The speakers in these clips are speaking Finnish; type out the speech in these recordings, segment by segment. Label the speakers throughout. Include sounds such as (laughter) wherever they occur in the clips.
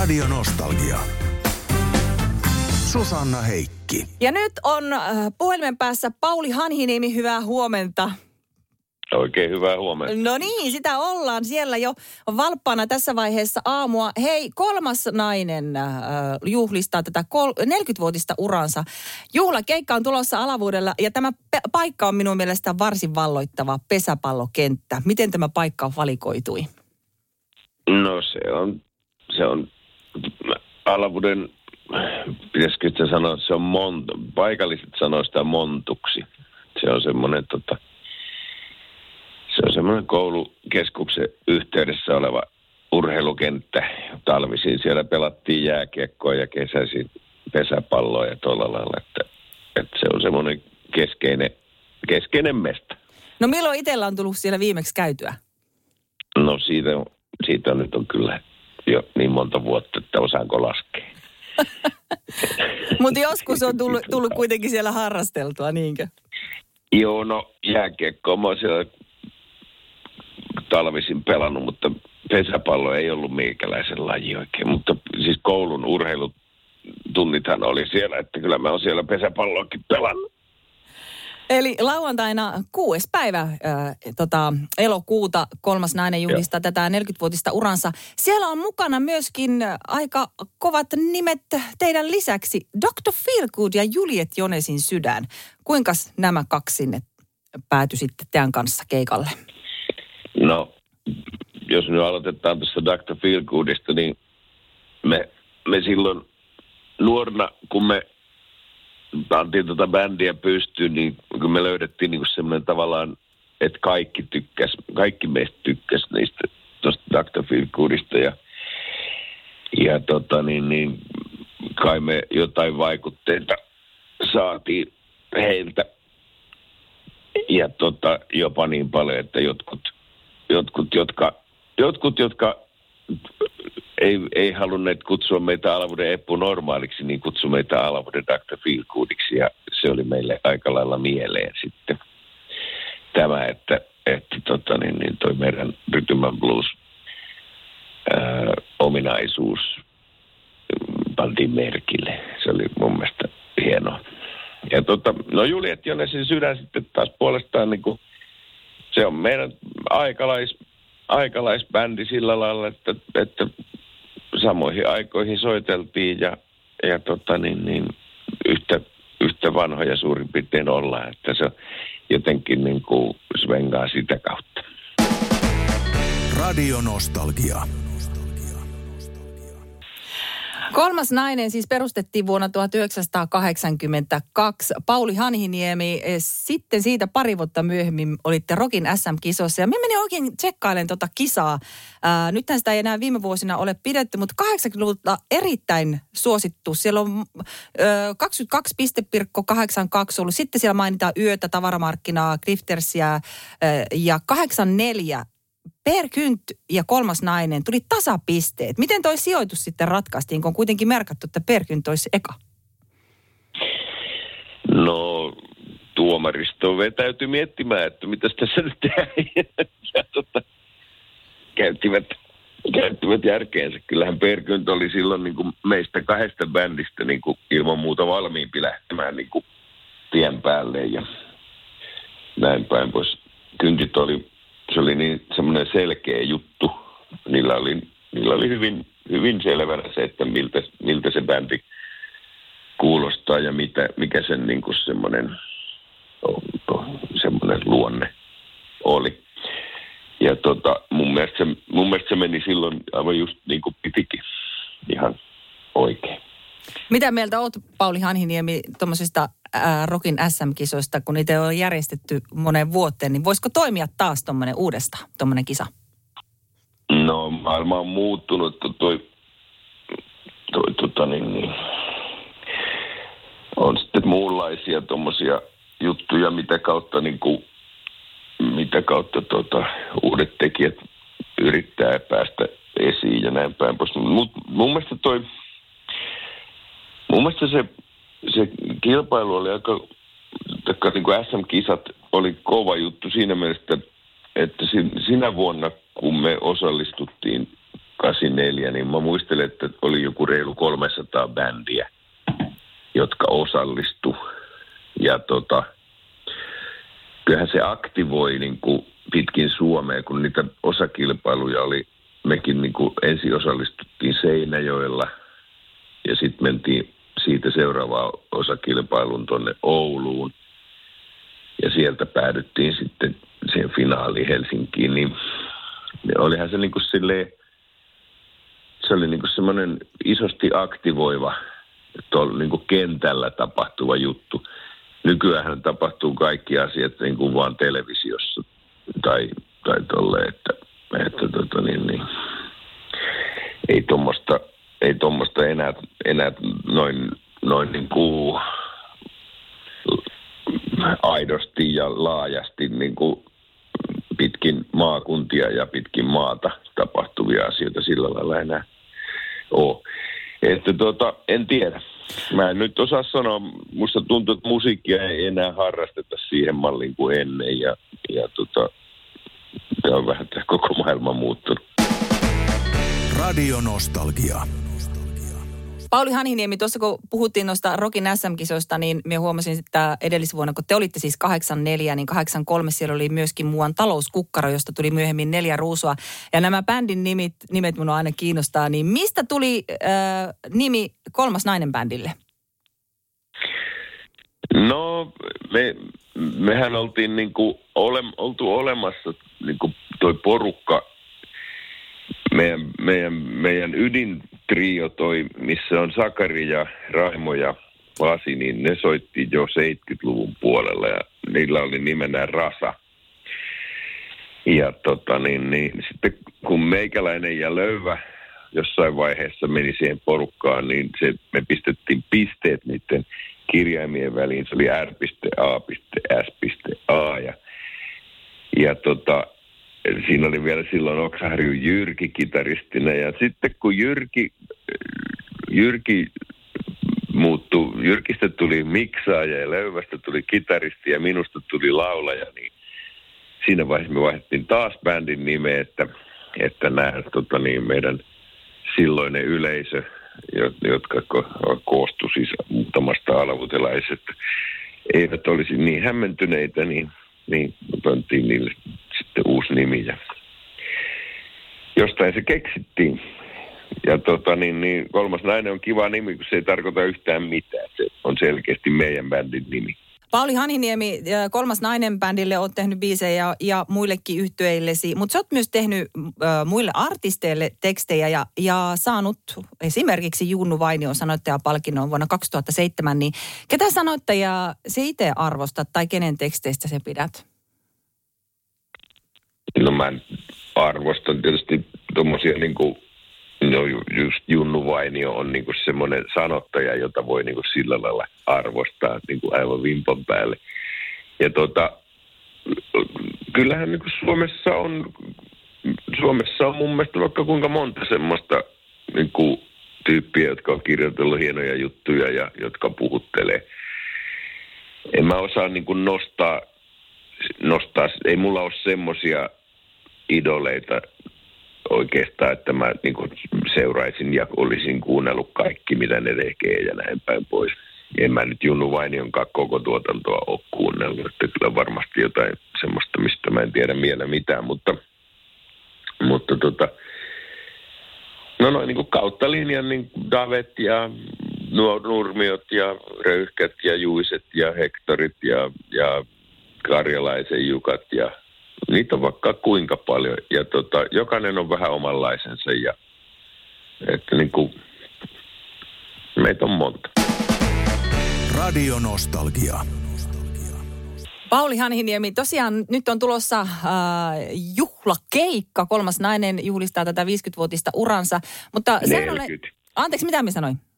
Speaker 1: Radio Nostalgia. Susanna Heikki.
Speaker 2: Ja nyt on äh, puhelimen päässä Pauli Hanhiniemi, hyvää huomenta.
Speaker 3: Oikein hyvää huomenta.
Speaker 2: No niin, sitä ollaan siellä jo valppana tässä vaiheessa aamua. Hei, kolmas nainen äh, juhlistaa tätä kol- 40-vuotista uransa. Juhlakeikka on tulossa alavuudella ja tämä pe- paikka on minun mielestä varsin valloittava pesäpallokenttä. Miten tämä paikka valikoitui?
Speaker 3: No se on, se on alavuuden, pitäisikö se sanoa, se on mont, paikalliset sanoo sitä montuksi. Se on semmoinen tota, se on semmoinen koulukeskuksen yhteydessä oleva urheilukenttä. Talvisin siellä pelattiin jääkiekkoa ja kesäisin pesäpalloa ja tuolla lailla, että, että se on semmoinen keskeinen, keskeinen mesta.
Speaker 2: No milloin itsellä on tullut siellä viimeksi käytyä?
Speaker 3: No siitä, siitä nyt on kyllä jo niin monta vuotta, että osaanko laskea. (laughs)
Speaker 2: Mutta joskus on tullut, tullut kuitenkin siellä harrasteltua, niinkö?
Speaker 3: Joo, no jääkiekkoa mä siellä talvisin pelannut, mutta pesäpallo ei ollut meikäläisen laji oikein. Mutta siis koulun urheilutunnithan oli siellä, että kyllä mä oon siellä pesäpalloakin pelannut.
Speaker 2: Eli lauantaina kuudes päivä äh, tota, elokuuta kolmas nainen juhlistaa tätä 40-vuotista uransa. Siellä on mukana myöskin aika kovat nimet teidän lisäksi. Dr. Feelgood ja Juliet Jonesin sydän. Kuinka nämä kaksi sinne päätyi sitten teidän kanssa keikalle?
Speaker 3: No, jos nyt aloitetaan tuosta Dr. Feelgoodista, niin me, me silloin nuorena, kun me pantiin tuota bändiä pystyyn, niin kun me löydettiin niin semmoinen tavallaan, että kaikki tykkäs, kaikki meistä tykkäs niistä tuosta Dr. Feelgoodista ja, ja tota niin, niin kai me jotain vaikutteita saatiin heiltä ja tota, jopa niin paljon, että jotkut, jotkut, jotka, jotkut, jotka ei, ei halunneet kutsua meitä Alavuuden Eppu normaaliksi, niin kutsui meitä Alavuuden Dr. Feelgoodiksi ja se oli meille aika lailla mieleen sitten tämä, että, että tota, niin, niin toi meidän Rhythm and Blues ää, ominaisuus pantiin merkille. Se oli mun mielestä hienoa. Ja tota, no Juliet Jonesin sydän sitten taas puolestaan niin kuin, se on meidän aikalais, aikalaisbändi sillä lailla, että, että samoihin aikoihin soiteltiin ja, ja tota niin, niin, yhtä, yhtä vanhoja suurin piirtein ollaan, että se jotenkin niin kuin svengaa sitä kautta.
Speaker 1: Radio Nostalgia.
Speaker 2: Kolmas nainen siis perustettiin vuonna 1982. Pauli Hanhiniemi, eh, sitten siitä pari vuotta myöhemmin olitte Rokin SM-kisossa. Ja minä menin oikein tsekkailen tota kisaa. Ää, nythän sitä ei enää viime vuosina ole pidetty, mutta 80-luvulta erittäin suosittu. Siellä on ö, 22,82 ollut. Sitten siellä mainitaan yötä, tavaramarkkinaa, Griftersia ö, ja 84 Per Kynt ja kolmas nainen tuli tasapisteet. Miten toi sijoitus sitten ratkaistiin, kun on kuitenkin merkattu, että Per Kynt olisi eka?
Speaker 3: No, tuomaristo vetäytyi miettimään, että mitä tässä nyt tehdään. (laughs) tota, käyttivät, käyttivät järkeensä. Kyllähän Perkynt oli silloin niin kuin meistä kahdesta bändistä niin kuin ilman muuta valmiimpi lähtemään niin kuin tien päälle ja näin päin pois. Kyntit oli, se oli niin semmoinen selkeä juttu. Niillä oli, niillä oli hyvin, hyvin selvänä se, että miltä, miltä se bändi kuulostaa ja mitä, mikä sen niin kuin semmoinen, semmoinen luonne oli. Ja tota, mun, mielestä se, mun mielestä se meni silloin aivan just niin kuin pitikin ihan oikein.
Speaker 2: Mitä mieltä oot, Pauli Hanhiniemi, tuommoisista Rokin SM-kisoista, kun niitä on järjestetty moneen vuoteen, niin voisiko toimia taas tuommoinen uudestaan, tuommoinen kisa?
Speaker 3: No maailma on muuttunut, toi, toi tota niin, niin, on sitten muunlaisia tuommoisia juttuja, mitä kautta, niin kuin, mitä kautta tota, uudet tekijät yrittää päästä esiin ja näin päin pois. Mut mun mielestä toi, mun mielestä se, se kilpailu oli aika, taikka niin kuin SM-kisat oli kova juttu siinä mielessä, että sin- sinä vuonna, kun me osallistuttiin 84, niin mä muistelen, että oli joku reilu 300 bändiä, jotka osallistu. Ja tota, kyllähän se aktivoi niin kuin pitkin Suomea, kun niitä osakilpailuja oli, mekin niin kuin ensin osallistuttiin Seinäjoella ja sitten mentiin siitä seuraavaan osakilpailuun tuonne Ouluun. Ja sieltä päädyttiin sitten siihen finaaliin Helsinkiin, niin olihan se niin kuin silleen, se oli niin kuin semmoinen isosti aktivoiva tuolla niin kuin kentällä tapahtuva juttu. Nykyään tapahtuu kaikki asiat niin kuin vaan televisiossa tai, tai tolle, että, että tota niin, niin, ei tuommoista ei tuommoista enää, enää noin, noin niin kuin aidosti ja laajasti niin kuin pitkin maakuntia ja pitkin maata tapahtuvia asioita sillä lailla enää ole. Että tota, en tiedä. Mä en nyt osaa sanoa, musta tuntuu, että musiikkia ei enää harrasteta siihen malliin kuin ennen ja, ja tota, tämä on vähän tämä koko maailma muuttunut.
Speaker 1: Radio Nostalgia.
Speaker 2: Pauli Haniniemi, tuossa kun puhuttiin noista Rokin SM-kisoista, niin minä huomasin, että edellisvuonna, kun te olitte siis 84, niin 83 siellä oli myöskin muuan talouskukkaro, josta tuli myöhemmin neljä ruusua. Ja nämä bändin nimet, nimet minua aina kiinnostaa, niin mistä tuli äh, nimi Kolmas nainen bändille?
Speaker 3: No, me, mehän oltiin niin kuin ole, oltu olemassa niin kuin toi porukka meidän, meidän, meidän ydintrio toi, missä on Sakari ja Raimo ja Pasi, niin ne soitti jo 70-luvun puolella ja niillä oli nimenä Rasa. Ja tota, niin, niin, sitten kun meikäläinen ja Löyvä jossain vaiheessa meni siihen porukkaan, niin se, me pistettiin pisteet niiden kirjaimien väliin. Se oli R.A.S.A. Ja, ja tota, siinä oli vielä silloin Oksaharju Jyrki kitaristina. Ja sitten kun Jyrki, Jyrki muuttui, Jyrkistä tuli miksaaja ja Löyvästä tuli kitaristi ja minusta tuli laulaja, niin siinä vaiheessa me vaihdettiin taas bändin nimeä, että, että nämä tota niin, meidän silloinen yleisö, jotka ko- koostui siis muutamasta alavutelaisesta, eivät olisi niin hämmentyneitä, niin, niin pantiin niille sitten uusi nimi ja jostain se keksittiin. Ja tota, niin, niin, kolmas nainen on kiva nimi, kun se ei tarkoita yhtään mitään. Se on selkeästi meidän bändin nimi.
Speaker 2: Pauli Haniniemi, kolmas nainen bändille on tehnyt biisejä ja, ja muillekin yhtyeillesi, mutta sä oot myös tehnyt äh, muille artisteille tekstejä ja, ja saanut esimerkiksi Junnu Vainio sanoittajapalkinnon vuonna 2007, niin ketä sanoittajaa se itse arvostat tai kenen teksteistä se pidät?
Speaker 3: No mä arvostan tietysti tuommoisia niin kuin, no just Junnu Vainio on niin kuin semmoinen sanottaja, jota voi niin kuin sillä lailla arvostaa niin kuin aivan vimpan päälle. Ja tota, kyllähän niin kuin Suomessa on, Suomessa on mun mielestä vaikka kuinka monta semmoista niin kuin tyyppiä, jotka on kirjoitellut hienoja juttuja ja jotka puhuttelee. En mä osaa niin kuin nostaa, nostaa, ei mulla ole semmoisia idoleita oikeastaan, että mä niin kuin seuraisin ja olisin kuunnellut kaikki, mitä ne tekee ja näin päin pois. En mä nyt Junnu Vainionkaan koko tuotantoa ole kuunnellut, että kyllä varmasti jotain semmoista, mistä mä en tiedä vielä mitään, mutta, mutta tota, no noin niin kuin kautta linjan niin Davet ja Nurmiot ja Röyhkät ja Juiset ja Hektorit ja, ja Karjalaisen Jukat ja niitä on vaikka kuinka paljon. Ja tota, jokainen on vähän omanlaisensa ja että niin kuin, meitä on monta.
Speaker 1: Radio Nostalgia.
Speaker 2: Pauli Hanhiniemi, tosiaan nyt on tulossa äh, juhlakeikka. Kolmas nainen juhlistaa tätä 50-vuotista uransa. Mutta
Speaker 3: 40.
Speaker 2: Ole... Anteeksi, mitä minä sanoin?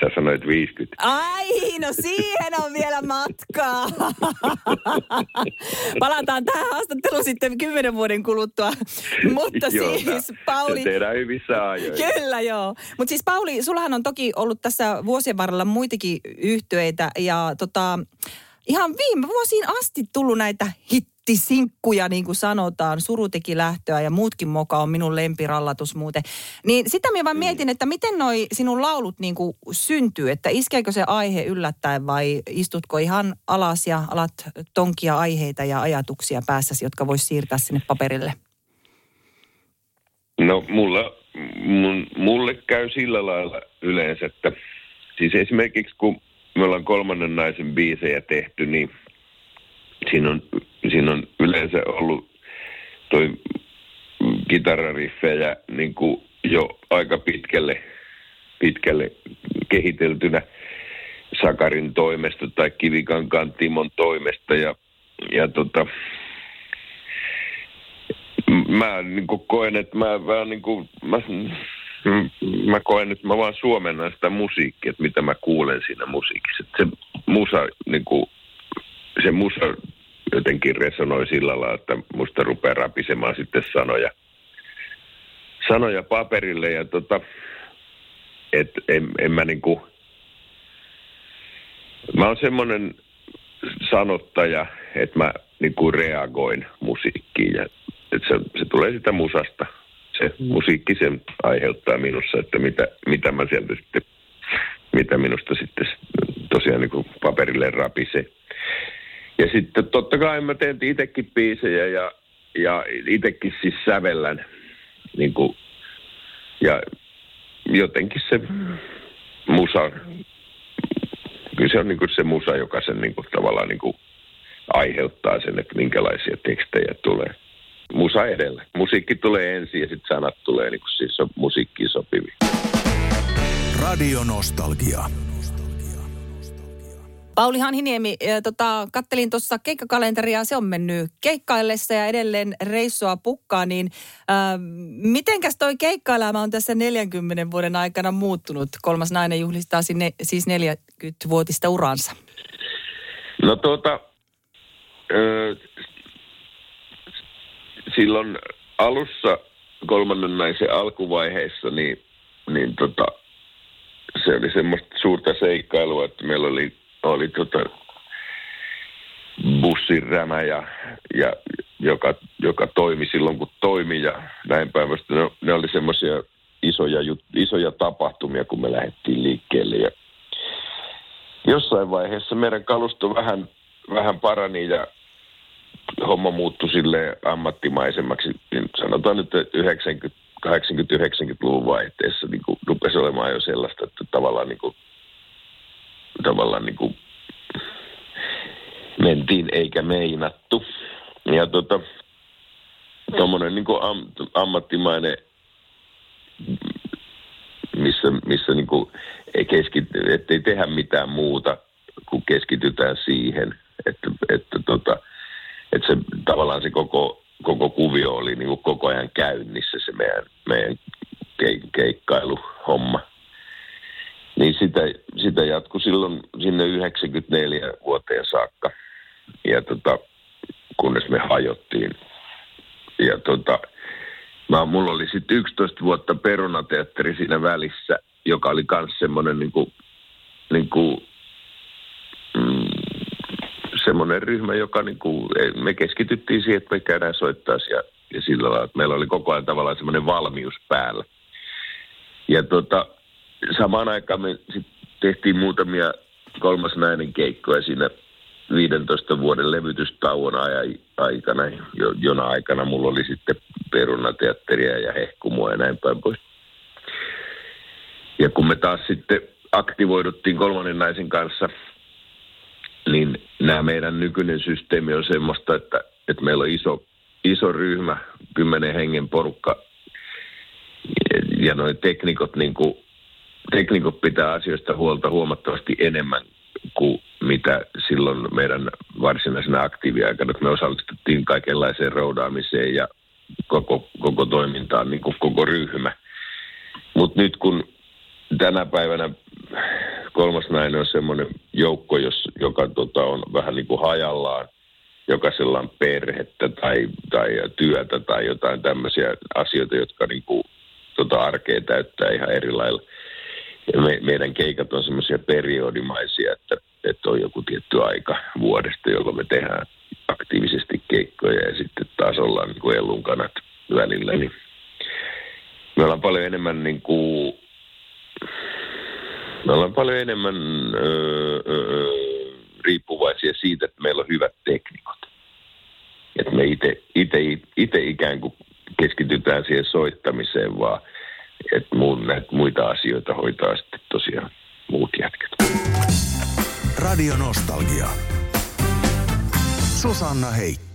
Speaker 3: Sä sanoit 50.
Speaker 2: Ai, no siihen on vielä matkaa. (laughs) Palataan tähän haastatteluun sitten kymmenen vuoden kuluttua. Mutta
Speaker 3: Joo,
Speaker 2: siis Pauli...
Speaker 3: Se tehdään hyvissä ajoin.
Speaker 2: Kyllä joo. Mutta siis Pauli, sullahan on toki ollut tässä vuosien varrella muitakin yhtyeitä ja tota, ihan viime vuosiin asti tullut näitä hittisinkkuja, niin kuin sanotaan. Suru teki lähtöä ja muutkin moka on minun lempirallatus muuten. Niin sitä minä vaan mm. mietin, että miten noi sinun laulut niin kuin syntyy, että iskeekö se aihe yllättäen vai istutko ihan alas ja alat tonkia aiheita ja ajatuksia päässäsi, jotka voisi siirtää sinne paperille?
Speaker 3: No mulla, mun, mulle käy sillä lailla yleensä, että siis esimerkiksi kun me ollaan kolmannen naisen biisejä tehty, niin siinä on, siinä on yleensä ollut toi kitarariffejä niin kuin jo aika pitkälle, pitkälle kehiteltynä Sakarin toimesta tai Kivikankaan Timon toimesta. Ja, ja tota, mä niin kuin koen, että mä, mä, niin kuin, mä, mä koen, että mä vaan suomennan sitä musiikkia, että mitä mä kuulen siinä musiikissa. Että se musa, niin kuin, se musa jotenkin resonoi sillä lailla, että musta rupeaa rapisemaan sitten sanoja, sanoja paperille ja tota, et en, en mä niinku, mä oon semmoinen sanottaja, että mä niinku reagoin musiikkiin ja että se, se tulee sitä musasta. Se musiikki sen aiheuttaa minussa, että mitä, mitä mä sieltä sitten, mitä minusta sitten tosiaan niin kuin paperille rapisee. Ja sitten totta kai mä teen itsekin biisejä ja, ja itsekin siis sävellän. Niin kuin, ja jotenkin se musa, kyllä se on niin kuin se musa, joka sen niin kuin tavallaan niin kuin aiheuttaa sen, että minkälaisia tekstejä tulee musa edellä. Musiikki tulee ensin ja sitten sanat tulee niin kuin siis on musiikkiin sopivia.
Speaker 1: Radio Nostalgia.
Speaker 2: Pauli Hanhiniemi, tota, kattelin tuossa keikkakalenteria, se on mennyt keikkaillessa ja edelleen reissua pukkaa, niin äh, mitenkäs toi keikkaelämä on tässä 40 vuoden aikana muuttunut? Kolmas nainen juhlistaa sinne, siis 40-vuotista uransa.
Speaker 3: No tuota, silloin alussa kolmannen naisen alkuvaiheessa, niin, niin tota, se oli semmoista suurta seikkailua, että meillä oli, oli tota, bussirämä, ja, ja, joka, joka toimi silloin, kun toimi ja näin päivästä. Ne, ne oli semmoisia isoja, isoja tapahtumia, kun me lähdettiin liikkeelle. Ja jossain vaiheessa meidän kalusto vähän, vähän parani ja homma muuttui sille ammattimaisemmaksi, niin sanotaan nyt, että 90 80-90-luvun vaihteessa niin kuin rupesi olemaan jo sellaista, että tavallaan, niin kuin, tavallaan niin kuin mentiin eikä meinattu. Ja tota, tuommoinen niin kuin am, ammattimainen, missä, missä niin kuin ei keskity, ettei tehdä mitään muuta, kun keskitytään siihen, että, että tota, että se tavallaan se koko, koko kuvio oli niin kuin koko ajan käynnissä se meidän, meidän keikkailuhomma. Niin sitä, sitä jatkui silloin sinne 94 vuoteen saakka. Ja tota, kunnes me hajottiin. Ja tota, mä, mulla oli sitten 11 vuotta perunateatteri siinä välissä, joka oli myös semmoinen niin kuin, niin kuin, semmoinen ryhmä, joka niin kuin, me keskityttiin siihen, että me käydään soittaa ja, ja sillä lailla, että meillä oli koko ajan tavallaan semmoinen valmius päällä. Ja tota, samaan aikaan me sit tehtiin muutamia kolmas nainen keikkoja siinä 15 vuoden levytystauon aikana, jo, jona aikana mulla oli sitten perunateatteria ja hehkumua ja näin päin pois. Ja kun me taas sitten aktivoiduttiin kolmannen naisen kanssa – meidän nykyinen systeemi on semmoista, että, että meillä on iso, iso ryhmä, kymmenen hengen porukka, ja noin teknikot, niin kuin, teknikot pitää asioista huolta huomattavasti enemmän kuin mitä silloin meidän varsinaisena aktiiviaikana, että me osallistuttiin kaikenlaiseen roudaamiseen ja koko, koko toimintaan, niin kuin koko ryhmä. Mutta nyt kun tänä päivänä kolmas nainen on semmoinen joukko, jos, joka tota, on vähän niin kuin hajallaan. Jokaisella on perhettä tai, tai työtä tai jotain tämmöisiä asioita, jotka niin kuin, tota arkea täyttää ihan eri lailla. me, meidän keikat on semmoisia periodimaisia, että, että on joku tietty aika vuodesta, jolloin me tehdään aktiivisesti keikkoja ja sitten taas ollaan niin kuin ellunkanat välillä. Niin me ollaan paljon enemmän niin kuin, me ollaan paljon enemmän öö, öö, riippuvaisia siitä, että meillä on hyvät teknikot. Että me itse ikään kuin keskitytään siihen soittamiseen, vaan että näitä muita asioita hoitaa sitten tosiaan muut jätket.
Speaker 1: Radio Nostalgia. Susanna Heikki.